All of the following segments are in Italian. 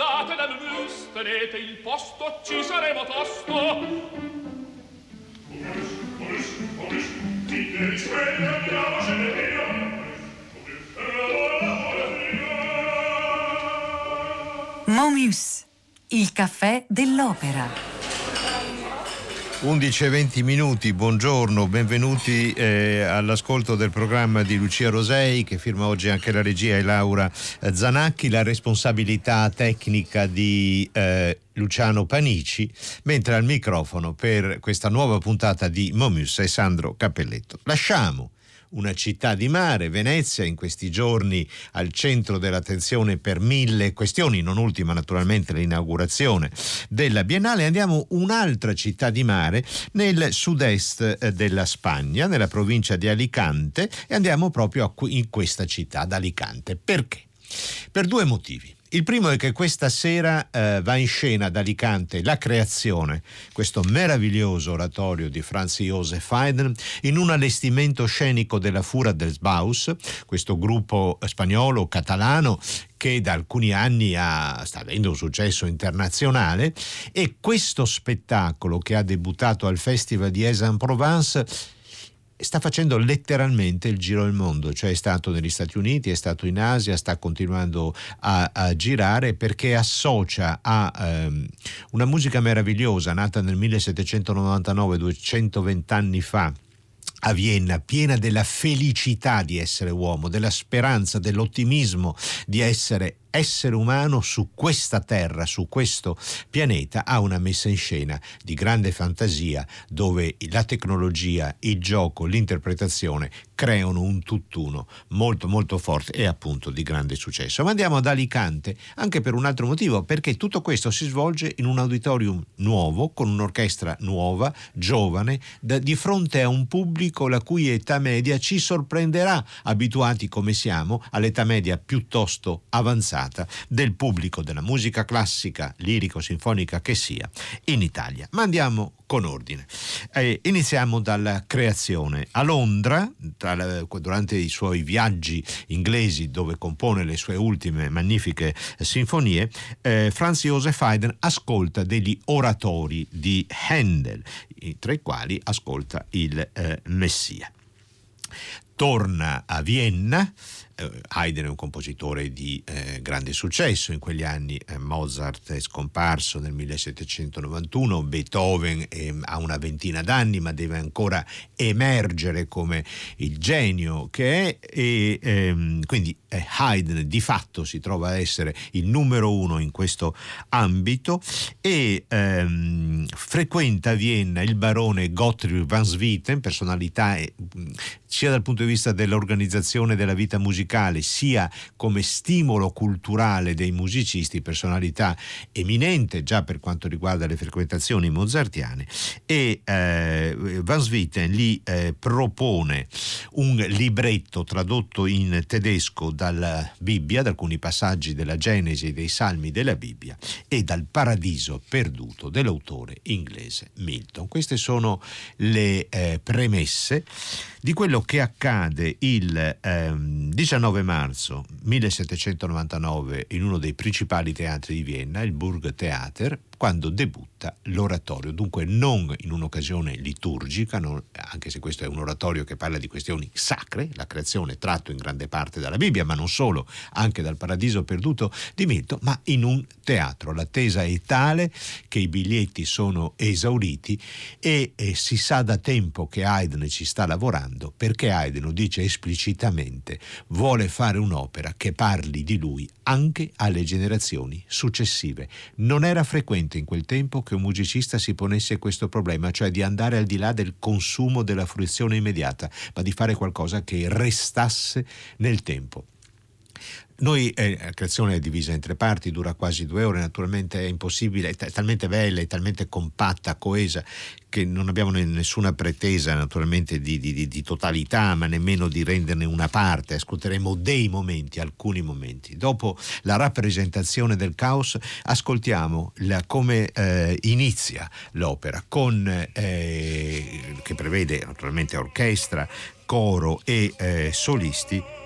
andate dal mus, tenete il posto, ci saremo tosto. Momius, il caffè dell'opera. 11 e 20 minuti, buongiorno, benvenuti eh, all'ascolto del programma di Lucia Rosei che firma oggi anche la regia e Laura eh, Zanacchi, la responsabilità tecnica di eh, Luciano Panici, mentre al microfono per questa nuova puntata di Momus è Sandro Cappelletto. Lasciamo una città di mare, Venezia, in questi giorni al centro dell'attenzione per mille questioni, non ultima naturalmente l'inaugurazione della Biennale. Andiamo un'altra città di mare nel sud-est eh, della Spagna, nella provincia di Alicante, e andiamo proprio in questa città, ad Alicante. Perché? Per due motivi. Il primo è che questa sera eh, va in scena ad Alicante La Creazione, questo meraviglioso oratorio di Franz Josef Haydn, in un allestimento scenico della Fura des Baus, questo gruppo spagnolo, catalano, che da alcuni anni ha, sta avendo un successo internazionale. E questo spettacolo che ha debuttato al Festival di Aix-en-Provence sta facendo letteralmente il giro del mondo, cioè è stato negli Stati Uniti, è stato in Asia, sta continuando a, a girare perché associa a um, una musica meravigliosa nata nel 1799, 220 anni fa a Vienna, piena della felicità di essere uomo, della speranza, dell'ottimismo di essere essere umano su questa terra, su questo pianeta, ha una messa in scena di grande fantasia dove la tecnologia, il gioco, l'interpretazione creano un tutt'uno molto molto forte e appunto di grande successo. Ma andiamo ad Alicante anche per un altro motivo, perché tutto questo si svolge in un auditorium nuovo, con un'orchestra nuova, giovane, da, di fronte a un pubblico la cui età media ci sorprenderà, abituati come siamo all'età media piuttosto avanzata apprezzata del pubblico della musica classica, lirico-sinfonica che sia, in Italia. Ma andiamo con ordine. Eh, iniziamo dalla creazione. A Londra, tra, durante i suoi viaggi inglesi dove compone le sue ultime magnifiche sinfonie, eh, Franz Joseph Haydn ascolta degli oratori di Handel, tra i quali ascolta il eh, Messia. Torna a Vienna, eh, Haydn è un compositore di eh, grande successo, in quegli anni eh, Mozart è scomparso nel 1791, Beethoven eh, ha una ventina d'anni ma deve ancora emergere come il genio che è. E ehm, quindi eh, Haydn di fatto si trova a essere il numero uno in questo ambito. E ehm, frequenta Vienna il barone Gottlieb van Swieten, personalità eh, sia dal punto di vista dell'organizzazione della vita musicale, sia come stimolo culturale dei musicisti, personalità eminente già per quanto riguarda le frequentazioni mozartiane, e eh, Van Swieten gli eh, propone un libretto tradotto in tedesco dalla Bibbia, da alcuni passaggi della Genesi dei Salmi della Bibbia, e dal Paradiso perduto dell'autore inglese Milton. Queste sono le eh, premesse di quello che accade il ehm, 19 marzo 1799 in uno dei principali teatri di Vienna, il Burgtheater, quando debutta l'oratorio, dunque non in un'occasione liturgica, non, anche se questo è un oratorio che parla di questioni sacre, la creazione tratto in grande parte dalla Bibbia, ma non solo, anche dal paradiso perduto di Milton, ma in un teatro. L'attesa è tale che i biglietti sono esauriti e, e si sa da tempo che Haydn ci sta lavorando perché Haydn lo dice esplicitamente, vuole fare un'opera che parli di lui anche alle generazioni successive. Non era frequente frequente in quel tempo che un musicista si ponesse questo problema, cioè di andare al di là del consumo della fruizione immediata, ma di fare qualcosa che restasse nel tempo. Noi, eh, la creazione è divisa in tre parti, dura quasi due ore, naturalmente è impossibile, è, talmente bella, è talmente compatta, coesa, che non abbiamo nessuna pretesa naturalmente di, di, di, totalità, ma nemmeno di renderne una parte, ascolteremo dei momenti, alcuni momenti. Dopo la rappresentazione del caos ascoltiamo la, come eh, inizia l'opera, con, eh, che prevede naturalmente orchestra, coro e eh, solisti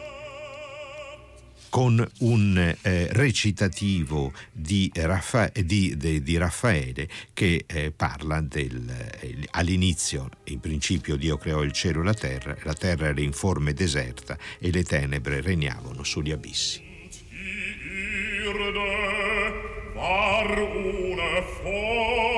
con un eh, recitativo di, Raffa- di, di, di Raffaele che eh, parla del, eh, all'inizio, in principio Dio creò il cielo e la terra, la terra era in forma deserta e le tenebre regnavano sugli abissi. War una form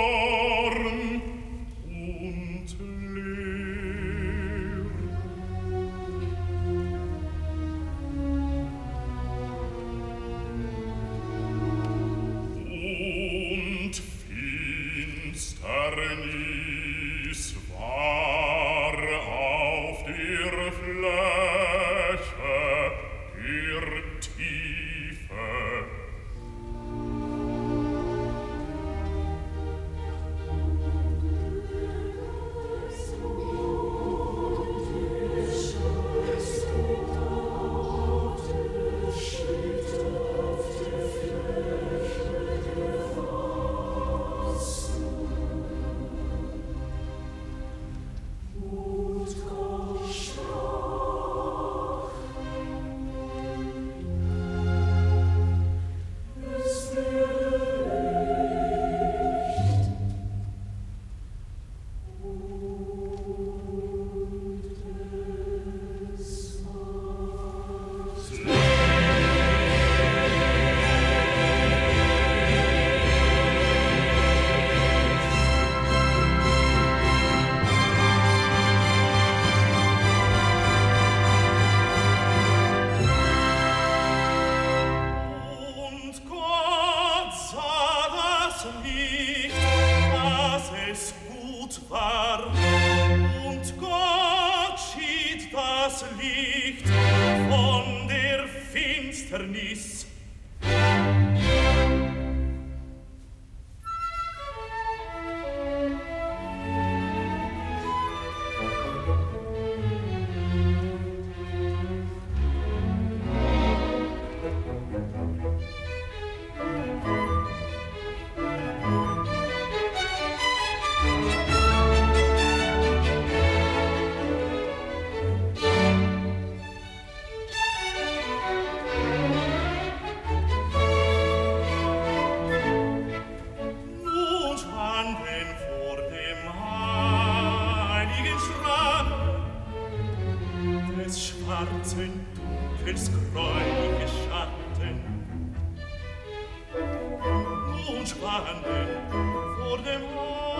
schwarzen dunkels gräuliche Schatten und schwanen vor dem Ort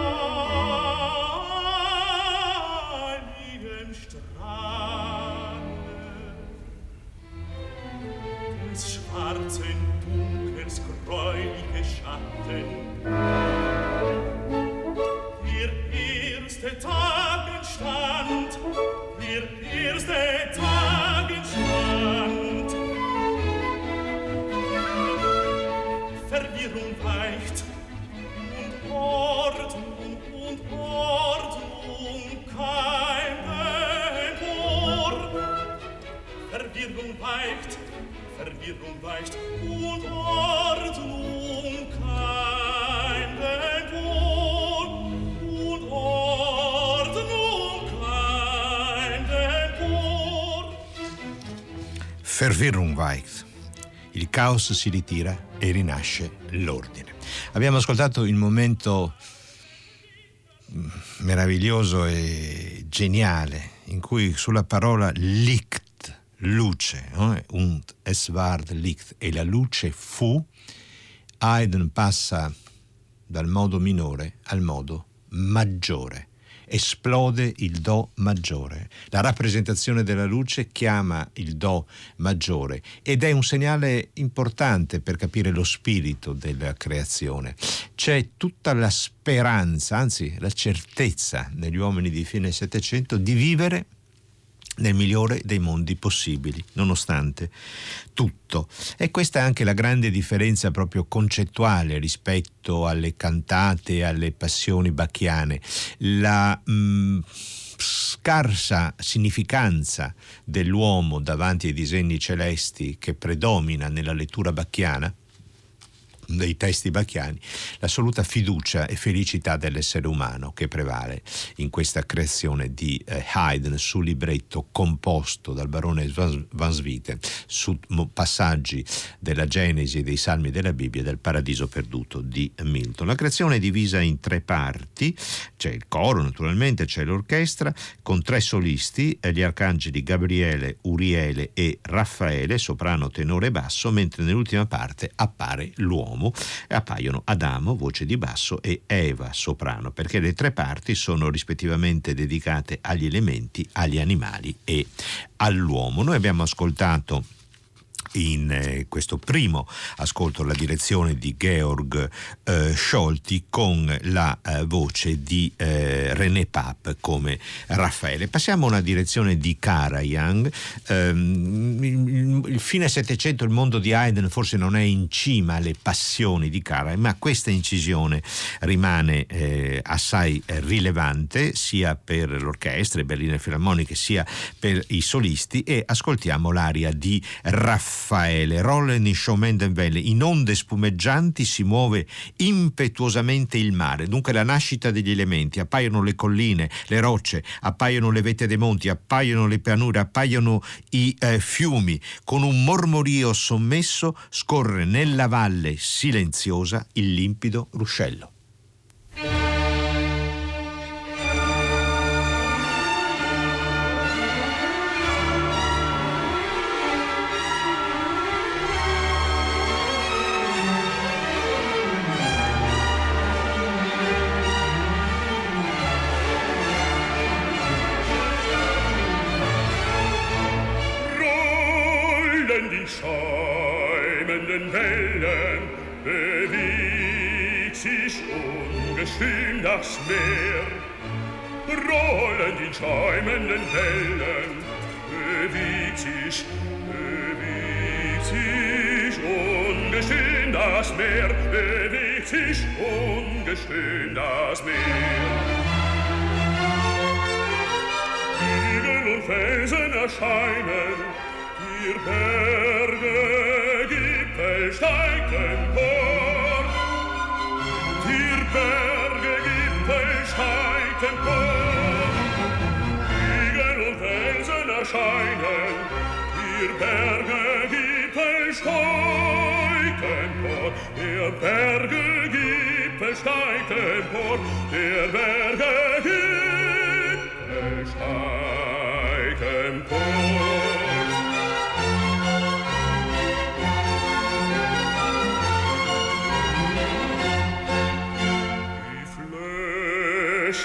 Verwirrungweicht. Il caos si ritira e rinasce l'ordine. Abbiamo ascoltato il momento mm, meraviglioso e geniale in cui sulla parola Licht, luce, no? und es ward Licht, e la luce fu, Haydn passa dal modo minore al modo maggiore esplode il Do maggiore. La rappresentazione della luce chiama il Do maggiore ed è un segnale importante per capire lo spirito della creazione. C'è tutta la speranza, anzi la certezza negli uomini di fine Settecento di vivere nel migliore dei mondi possibili, nonostante tutto. E questa è anche la grande differenza proprio concettuale rispetto alle cantate, alle passioni bacchiane. La mh, mm, scarsa significanza dell'uomo davanti ai disegni celesti che predomina nella lettura bacchiana dei testi bacchiani, l'assoluta fiducia e felicità dell'essere umano che prevale in questa creazione di eh, Haydn sul libretto composto dal barone Van Swieten su passaggi della Genesi e dei Salmi della Bibbia del Paradiso perduto di Milton. La creazione è divisa in tre parti, c'è il coro naturalmente, c'è l'orchestra con tre solisti, gli arcangeli Gabriele, Uriele e Raffaele, soprano, tenore e basso, mentre nell'ultima parte appare l'uomo uomo appaiono Adamo, voce di basso, e Eva, soprano, perché le tre parti sono rispettivamente dedicate agli elementi, agli animali e all'uomo. Noi abbiamo ascoltato in eh, questo primo ascolto la direzione di Georg eh, Scholti con la eh, voce di eh, René Pape come Raffaele. Passiamo a una direzione di Karajan. Ehm, il, fine Settecento, il mondo di Haydn forse non è in cima alle passioni di Karajan, ma questa incisione rimane eh, assai rilevante sia per l'orchestra, le Berliner Filarmoniche, sia per i solisti e ascoltiamo l'aria di Raffaele Raffaele, Rollen in Schaumendenwelle, in onde spumeggianti si muove impetuosamente il mare, dunque la nascita degli elementi, appaiono le colline, le rocce, appaiono le vette dei monti, appaiono le pianure, appaiono i eh, fiumi, con un mormorio sommesso scorre nella valle silenziosa il limpido ruscello. Das Meer. Rollen die schäumenden Wellen, bewegt sich, bewegt sich ungestehen das Meer, bewegt sich ungestehen das Meer. Hügel und Felsen erscheinen, ihr Berge, Gipfel steigt empor, Berge Gipfel scheiten hoch. Hügel und Felsen erscheinen, ihr Berge Gipfel scheiten hoch. Ihr Berge Gipfel scheiten hoch, ihr Berge Gipfel scheiten hoch.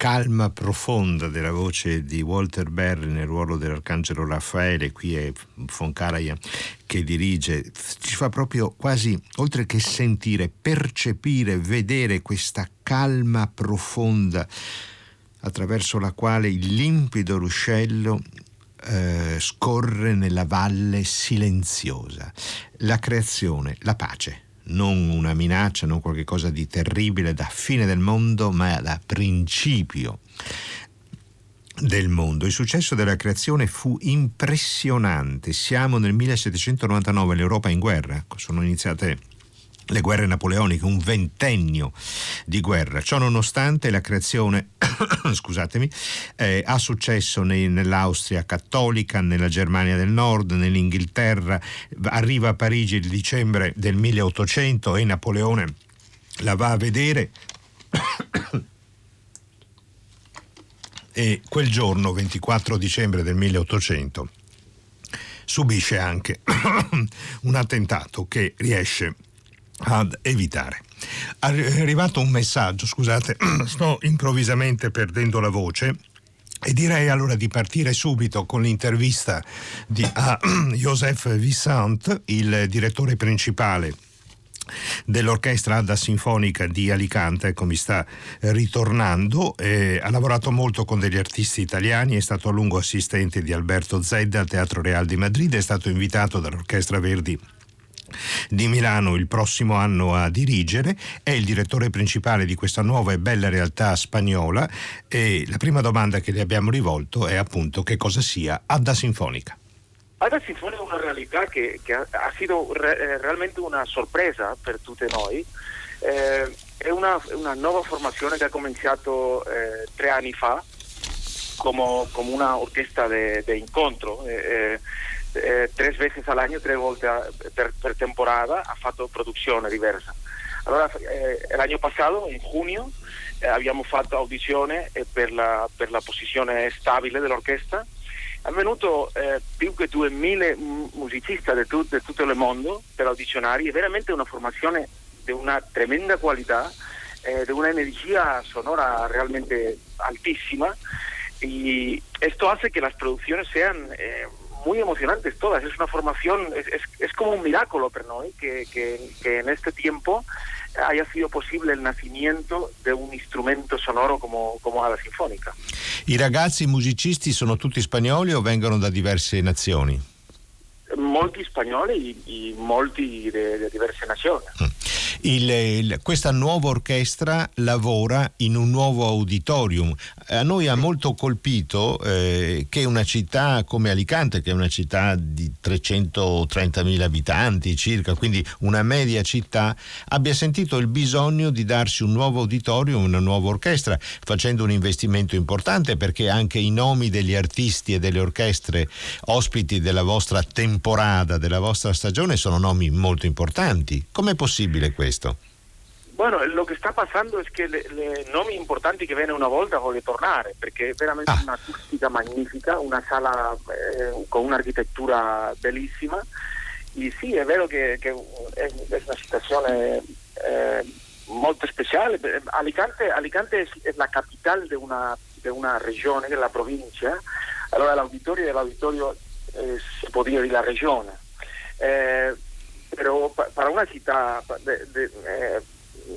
calma profonda della voce di Walter Berry nel ruolo dell'Arcangelo Raffaele, qui è Foncaraia che dirige, ci fa proprio quasi, oltre che sentire, percepire, vedere questa calma profonda attraverso la quale il limpido ruscello eh, scorre nella valle silenziosa. La creazione, la pace non una minaccia, non qualcosa di terribile da fine del mondo, ma da principio del mondo. Il successo della creazione fu impressionante. Siamo nel 1799, l'Europa in guerra, sono iniziate le guerre napoleoniche, un ventennio di guerra. Ciò nonostante la creazione scusatemi, eh, ha successo nei, nell'Austria cattolica, nella Germania del Nord, nell'Inghilterra, arriva a Parigi il dicembre del 1800 e Napoleone la va a vedere. e quel giorno, 24 dicembre del 1800, subisce anche un attentato che riesce a ad evitare. È arrivato un messaggio, scusate, sto improvvisamente perdendo la voce. E direi allora di partire subito con l'intervista di, a Joseph Vissant, il direttore principale dell'orchestra Adda Sinfonica di Alicante, ecco mi sta ritornando, eh, ha lavorato molto con degli artisti italiani, è stato a lungo assistente di Alberto Zedda al Teatro Real di Madrid, è stato invitato dall'Orchestra Verdi di Milano il prossimo anno a dirigere, è il direttore principale di questa nuova e bella realtà spagnola e la prima domanda che le abbiamo rivolto è appunto che cosa sia Adda Sinfonica. Adda Sinfonica è una realtà che, che ha, sido re, eh, realmente una sorpresa per tutti noi. Eh, è una, una, nuova formazione che ha cominciato eh, tre anni fa come, come una orchestra di incontro. Eh, eh eh, tres veces al año, tres volte a, per, per, temporada, ha fatto produzione diversa. Allora, eh, l'anno passato, in giugno, eh, abbiamo fatto audizione eh, per la, per, la, posizione stabile dell'orchestra. È venuto eh, più che 2000 musicisti di tu, tutto il mondo per audizionare, è veramente una formazione di una tremenda qualità, eh, di un'energia sonora realmente altissima. Y esto hace que las producciones sean eh, muy emocionantes todas. Es una formación, es, es, es como un milagro para nosotros que, que, que, en este tiempo haya sido posible il nascimento di un strumento sonoro come, come la sinfonica. I ragazzi musicisti sono tutti spagnoli o vengono da diverse nazioni? Molti spagnoli e molti di diverse nazioni. Mm. Il, il, questa nuova orchestra lavora in un nuovo auditorium. A noi ha molto colpito eh, che una città come Alicante, che è una città di 330.000 abitanti circa, quindi una media città, abbia sentito il bisogno di darsi un nuovo auditorium, una nuova orchestra, facendo un investimento importante perché anche i nomi degli artisti e delle orchestre ospiti della vostra temporada, della vostra stagione, sono nomi molto importanti. Com'è possibile questo? Bueno, lo che sta passando è che le, le nomi importanti che viene una volta vogliono tornare, perché è veramente ah. un'acustica magnifica, una sala eh, con un'architettura bellissima. E sì, è vero che, che è, è, una situazione eh, molto speciale. Alicante, Alicante è la capitale di una, di una regione, della provincia, allora l'auditorio è l'auditorio, eh, si può dire, della regione. Eh, pero para una città de, de, eh,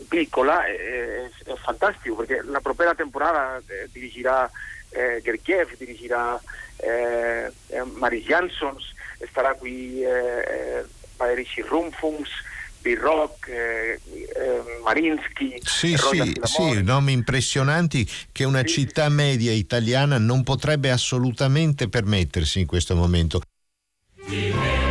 piccola è, è, fantastico perché la prossima temporada eh, dirigirà eh, Gergiev, dirigirà eh, eh Maris Jansons, starà qui eh, Valerisi Rumfungs, Birrock, eh, eh, Marinsky. Sì, sì, sì, nomi impressionanti che una sì, città sì. media italiana non potrebbe assolutamente permettersi in questo momento. Sì.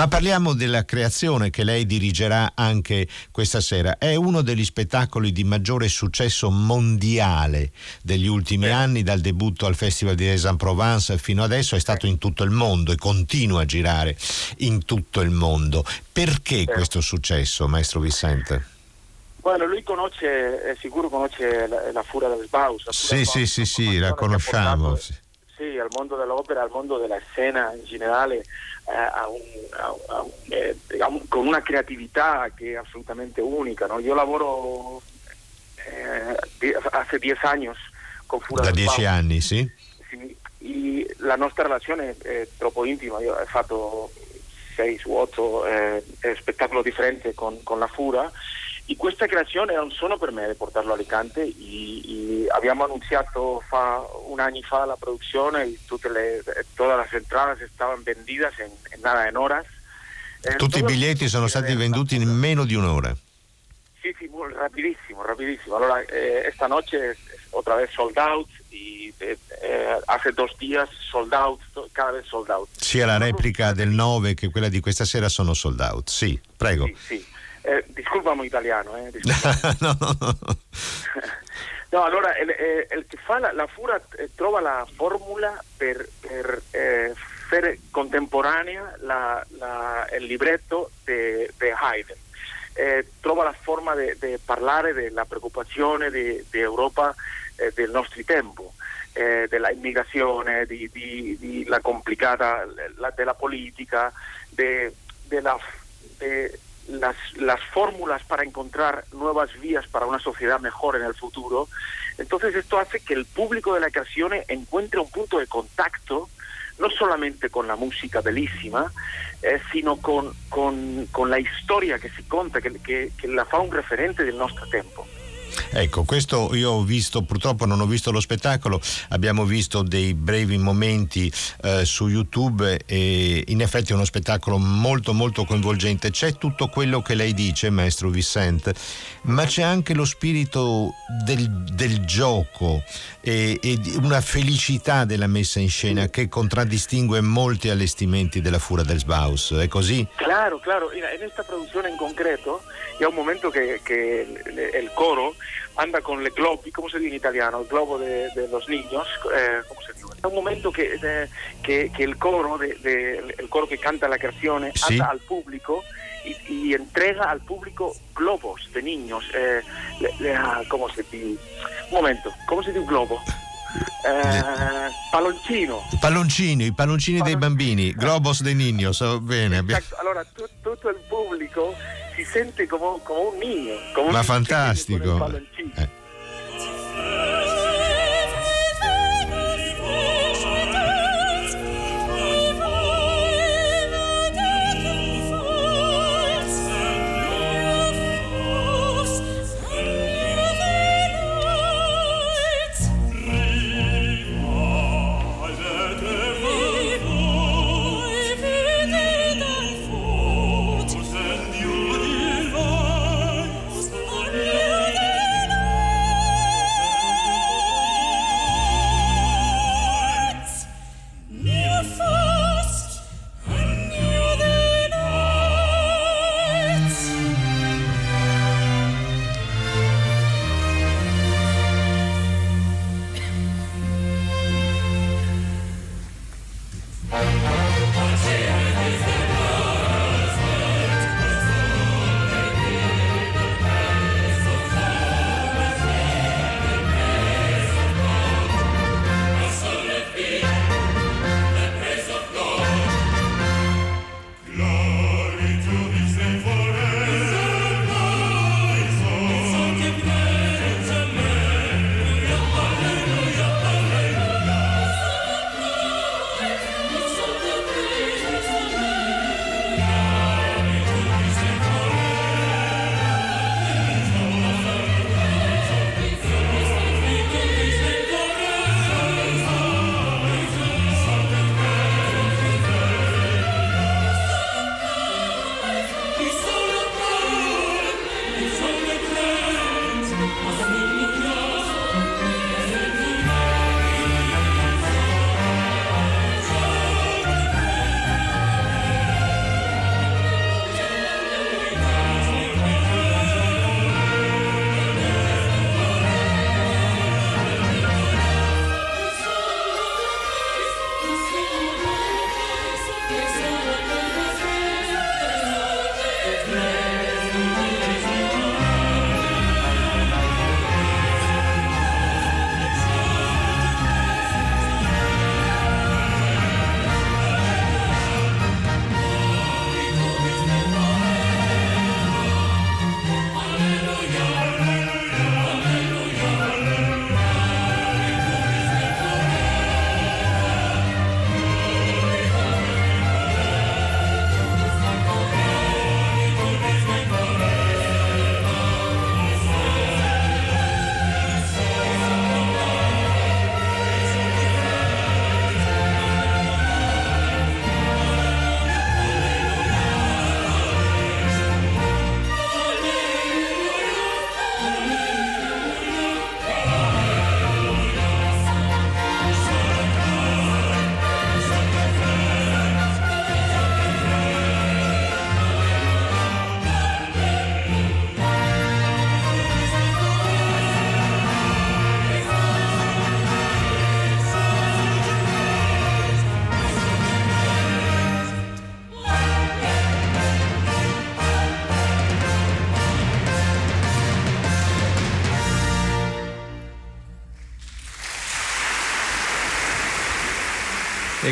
Ma parliamo della creazione che lei dirigerà anche questa sera. È uno degli spettacoli di maggiore successo mondiale degli ultimi eh. anni, dal debutto al Festival di Aix-en-Provence fino adesso, è stato in tutto il mondo e continua a girare in tutto il mondo. Perché eh. questo successo, maestro Vicente? Bueno, lui conosce, è sicuro conosce la, la Fura del Baus. Sì, sì, sì, sì, la conosciamo. Sì. sì, al mondo dell'opera, al mondo della scena in generale a un, a, a, eh, con una creatività che è assolutamente unica. ¿no? Io lavoro eh, hace 10 anni con Fura Da 10 anni, sì? sì la nostra relazione è troppo intima, io ho fatto 6 su 8 eh, spettacoli differenti con, con la Fura e questa creazione non solo per me di portarlo a Alicante e, e abbiamo annunciato fa un anno fa la produzione tutte le, todas las entradas estaban vendidas en, en nada en horas. Eh, Tutti i biglietti sono stati venduti in meno di un'ora. Sì, sì, rapidissimo, rapidissimo. Allora, eh, esta noche otra vez sold out y eh, eh, hace dos días sold out, cada vez sold out. Sia la replica del 9 che quella di questa sera sono sold out. Sì, prego. Sì, sì. Eh, disculpami italiano, eh, no, no, no. no, allora il, il che fa la, la Fura eh, trova la formula per, per eh, fare contemporanea la, la, il libretto di Haydn. Eh, trova la forma di parlare della preoccupazione di, Europa eh, del nostro tempo, eh, della immigrazione, di, di, di la complicata la, della politica, de, della, de, las, las fórmulas para encontrar nuevas vías para una sociedad mejor en el futuro. Entonces esto hace que el público de la creación encuentre un punto de contacto no solamente con la música bellísima, eh, sino con, la historia que si conta, que, que, que, la fa un referente del nostro tempo. Ecco, questo io ho visto, purtroppo non ho visto lo spettacolo, abbiamo visto dei brevi momenti eh, su YouTube e in effetti è uno spettacolo molto molto coinvolgente. C'è tutto quello che lei dice, maestro Vicente, ma c'è anche lo spirito del, del gioco e, e, una felicità della messa in scena che contraddistingue molti allestimenti della Fura del Sbaus. ¿È così? Claro, claro. In questa produzione in concreto hay un momento che que el coro anda con le globi, ¿cómo se dice en italiano? El globo de, de los niños, eh, ¿cómo se dice? È un momento che, de, che, che il coro, de, el coro che canta la creazione, sì. anda al pubblico y, y, entrega al público globos de niños. Eh, le, le, ah, ¿Cómo se dice? Un momento, ¿cómo se dice un globo? Eh, palloncino. Palloncini, i palloncini dei bambini, globos dei niños, so bene. Esatto. Allora tu, tutto il pubblico si sente come, come un niño. Come Ma un fantastico. Eh.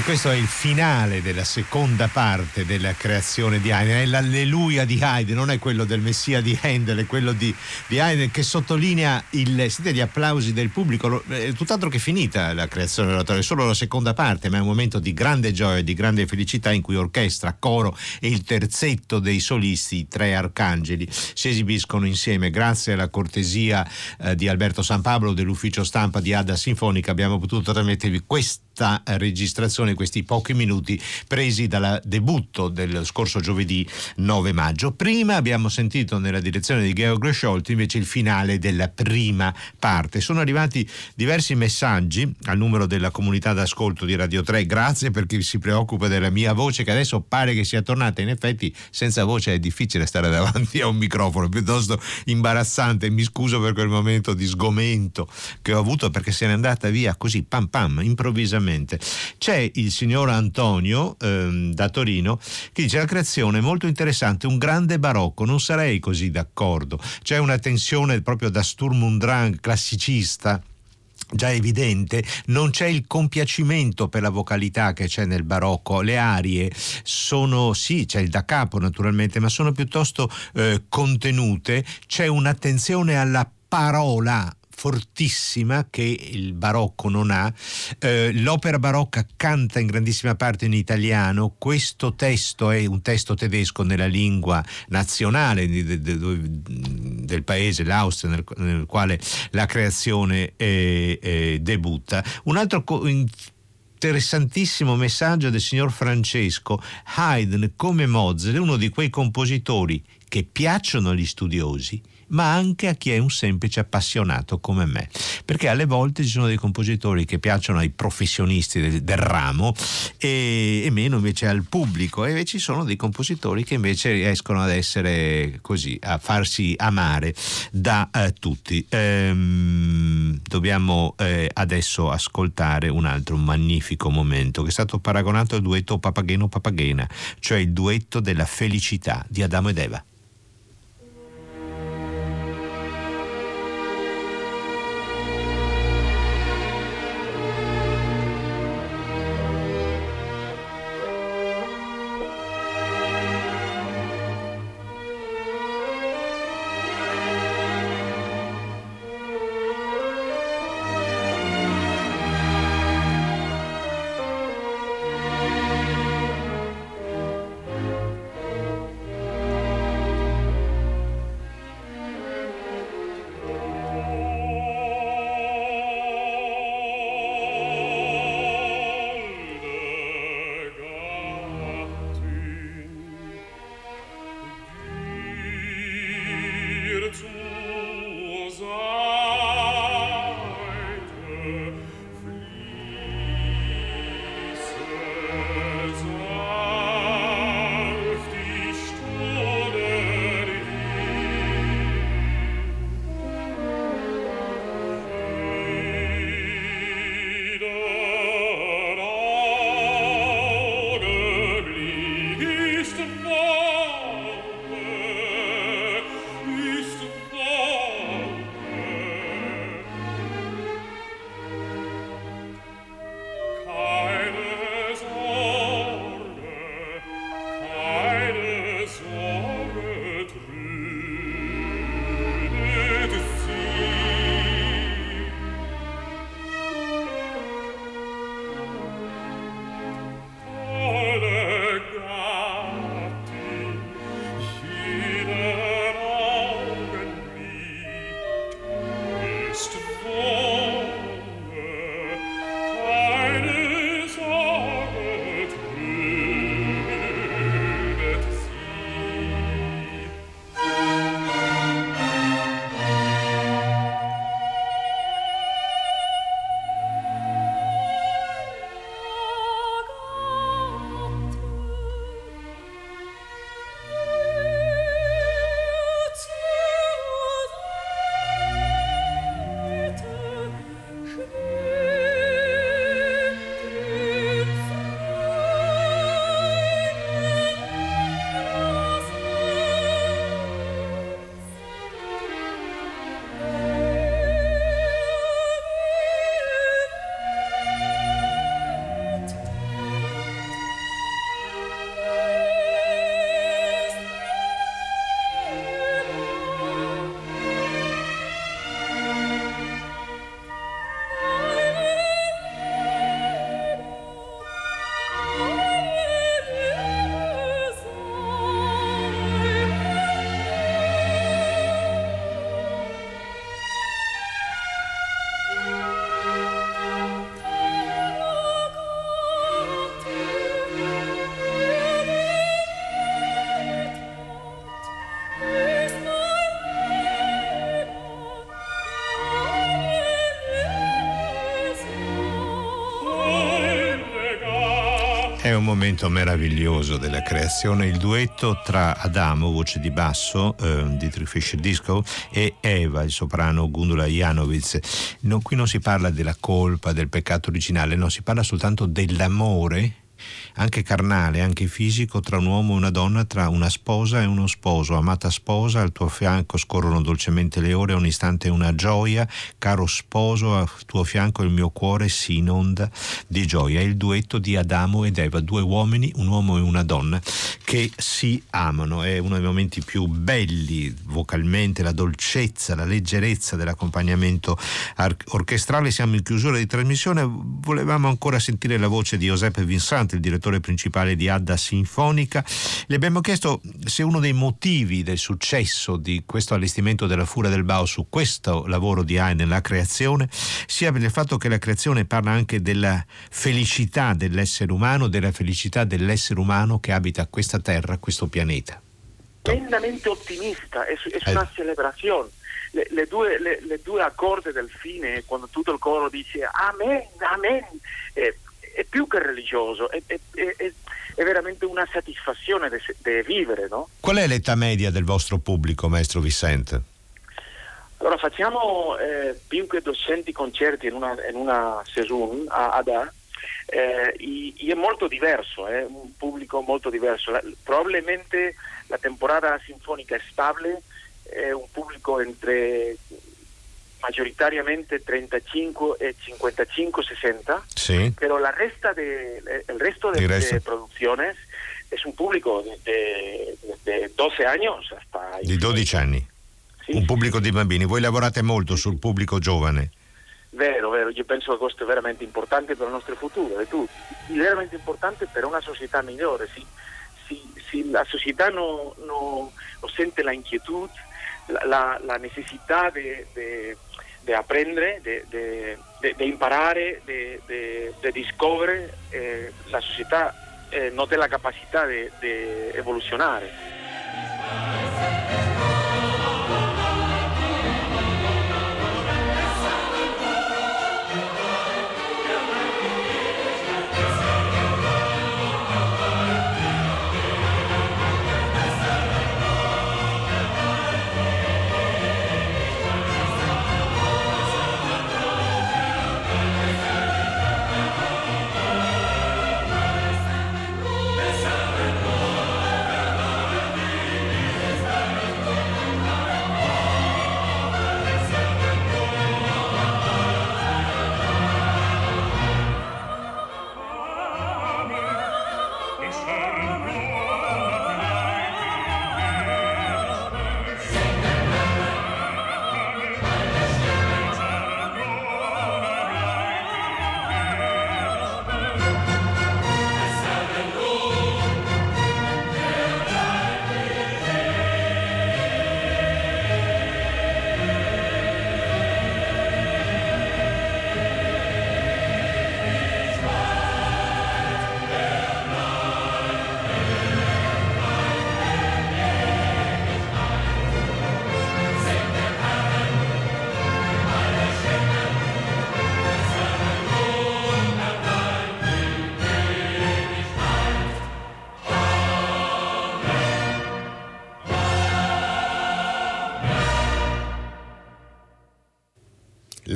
Questo è il finale della seconda parte della creazione di Haydn, è l'alleluia di Haydn, non è quello del Messia di Handel, è quello di, di Haydn che sottolinea il, sentite gli applausi del pubblico, è tutt'altro che finita la creazione dell'oratorio, è solo la seconda parte, ma è un momento di grande gioia, di grande felicità in cui orchestra, coro e il terzetto dei solisti, i tre arcangeli, si esibiscono insieme. Grazie alla cortesia eh, di Alberto San Pablo dell'ufficio stampa di Ada Sinfonica abbiamo potuto trasmettervi questa registrazione, questi pochi minuti presi dal debutto del scorso giovedì 9 maggio. Prima abbiamo sentito nella direzione di Georg Scholti invece il finale della prima parte. Sono arrivati diversi messaggi al numero della comunità d'ascolto di Radio 3. Grazie per chi si preoccupa della mia voce che adesso pare che sia tornata. In effetti senza voce è difficile stare davanti a un microfono, piuttosto imbarazzante. Mi scuso per quel momento di sgomento che ho avuto perché se n'è andata via così pam pam improvvisamente assolutamente. C'è il signor Antonio ehm, da Torino che dice la creazione è molto interessante, un grande barocco, non sarei così d'accordo. C'è una tensione proprio da Sturm und Drang classicista già evidente, non c'è il compiacimento per la vocalità che c'è nel barocco, le arie sono, sì, c'è il da capo naturalmente, ma sono piuttosto eh, contenute, c'è un'attenzione alla parola fortissima che il barocco non ha. Eh, l'opera barocca canta in grandissima parte in italiano, questo testo è un testo tedesco nella lingua nazionale di, de, de, del paese, l'Austria, nel, nel, quale la creazione è, è debutta. Un altro co- interessantissimo messaggio del signor Francesco. Haydn, come Mozart, è uno di quei compositori che piacciono agli studiosi, ma anche a chi è un semplice appassionato come me. Perché alle volte ci sono dei compositori che piacciono ai professionisti del, del ramo e, e, meno invece al pubblico, e ci sono dei compositori che invece riescono ad essere così, a farsi amare da eh, tutti. Ehm, dobbiamo eh, adesso ascoltare un altro magnifico momento che è stato paragonato al duetto Papageno-Papagena, cioè il duetto della felicità di Adamo ed Eva. È un momento meraviglioso della creazione, il duetto tra Adamo, voce di basso, eh, Dietrich Fischer Disco, e Eva, il soprano Gundula Janovic. No, qui non si parla della colpa, del peccato originale, no, si parla soltanto dell'amore anche carnale, anche fisico, tra un uomo e una donna, tra una sposa e uno sposo. Amata sposa, al tuo fianco scorrono dolcemente le ore, un istante una gioia, caro sposo, al tuo fianco il mio cuore si inonda di gioia. È il duetto di Adamo ed Eva, due uomini, un uomo e una donna, che si amano. È uno dei momenti più belli vocalmente, la dolcezza, la leggerezza dell'accompagnamento orchestrale. Siamo in chiusura di trasmissione, volevamo ancora sentire la voce di Giuseppe Vincent, il direttore principale di Adda Sinfonica. Le abbiamo chiesto se uno dei motivi del successo di questo allestimento della Fura del Bao su questo lavoro di Haydn, la creazione, sia per il fatto che la creazione parla anche della felicità dell'essere umano, della felicità dell'essere umano che abita questa terra, questo pianeta. Tremendamente ottimista, è, è una eh. celebrazione. Le, le, due, le, le, due, accorde del fine, quando tutto il coro dice Amen, Amen, eh, è più che religioso, è, è, è, è veramente una soddisfazione di vivere. No? Qual è l'età media del vostro pubblico, maestro Vicente? Allora facciamo eh, più che 200 concerti in una, in una saison a Ada eh, e, è molto diverso, è eh, un pubblico molto diverso. La, probabilmente la temporada sinfonica è stabile, è un pubblico entre mayoritariamente 35 e 55-60, sí. pero la resta de, el resto de, de producciones es un pubblico de, de 12 años hasta... Di 12 anni? Sì, un pubblico di bambini. Voi lavorate molto sul pubblico giovane. Vero, vero, io penso che questo è veramente importante per il nostro futuro, è tutti. È veramente importante per una società migliore. Se, se, se la società non no, no sente la inquietud, la, la, la necessità di de aprender, de, de, de, de imparar, de, de, de descubrir, eh, la sociedad eh, no tiene la capacidad de, de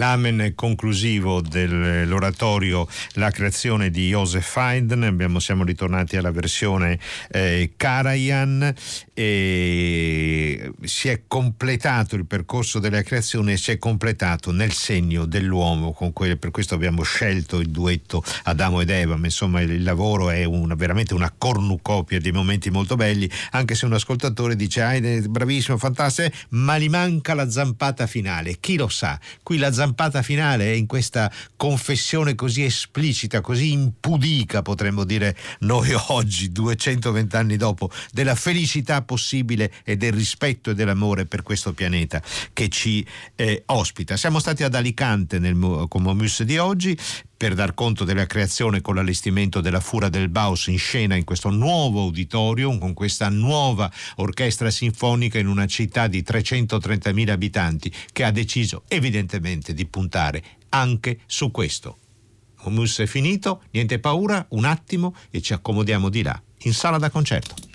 l'amen conclusivo dell'oratorio La creazione di Joseph Haydn, abbiamo, siamo ritornati alla versione eh, Karajan e si è completato il percorso della creazione e si è completato nel segno dell'uomo, quelle, per questo abbiamo scelto il duetto Adamo ed Eva, ma insomma il, lavoro è una, veramente una cornucopia di momenti molto belli, anche se un ascoltatore dice Haydn bravissimo, fantastico, ma gli manca la zampata finale, chi lo sa, qui la zampata zampata finale è in questa confessione così esplicita, così impudica, potremmo dire noi oggi, 220 anni dopo, della felicità possibile e del rispetto e dell'amore per questo pianeta che ci eh, ospita. Siamo stati ad Alicante nel Comomus di oggi per dar conto della creazione con l'allestimento della Fura del Baus in scena in questo nuovo auditorium con questa nuova orchestra sinfonica in una città di 330.000 abitanti che ha deciso evidentemente di puntare anche su questo. Hummus è finito, niente paura, un attimo e ci accomodiamo di là, in sala da concerto.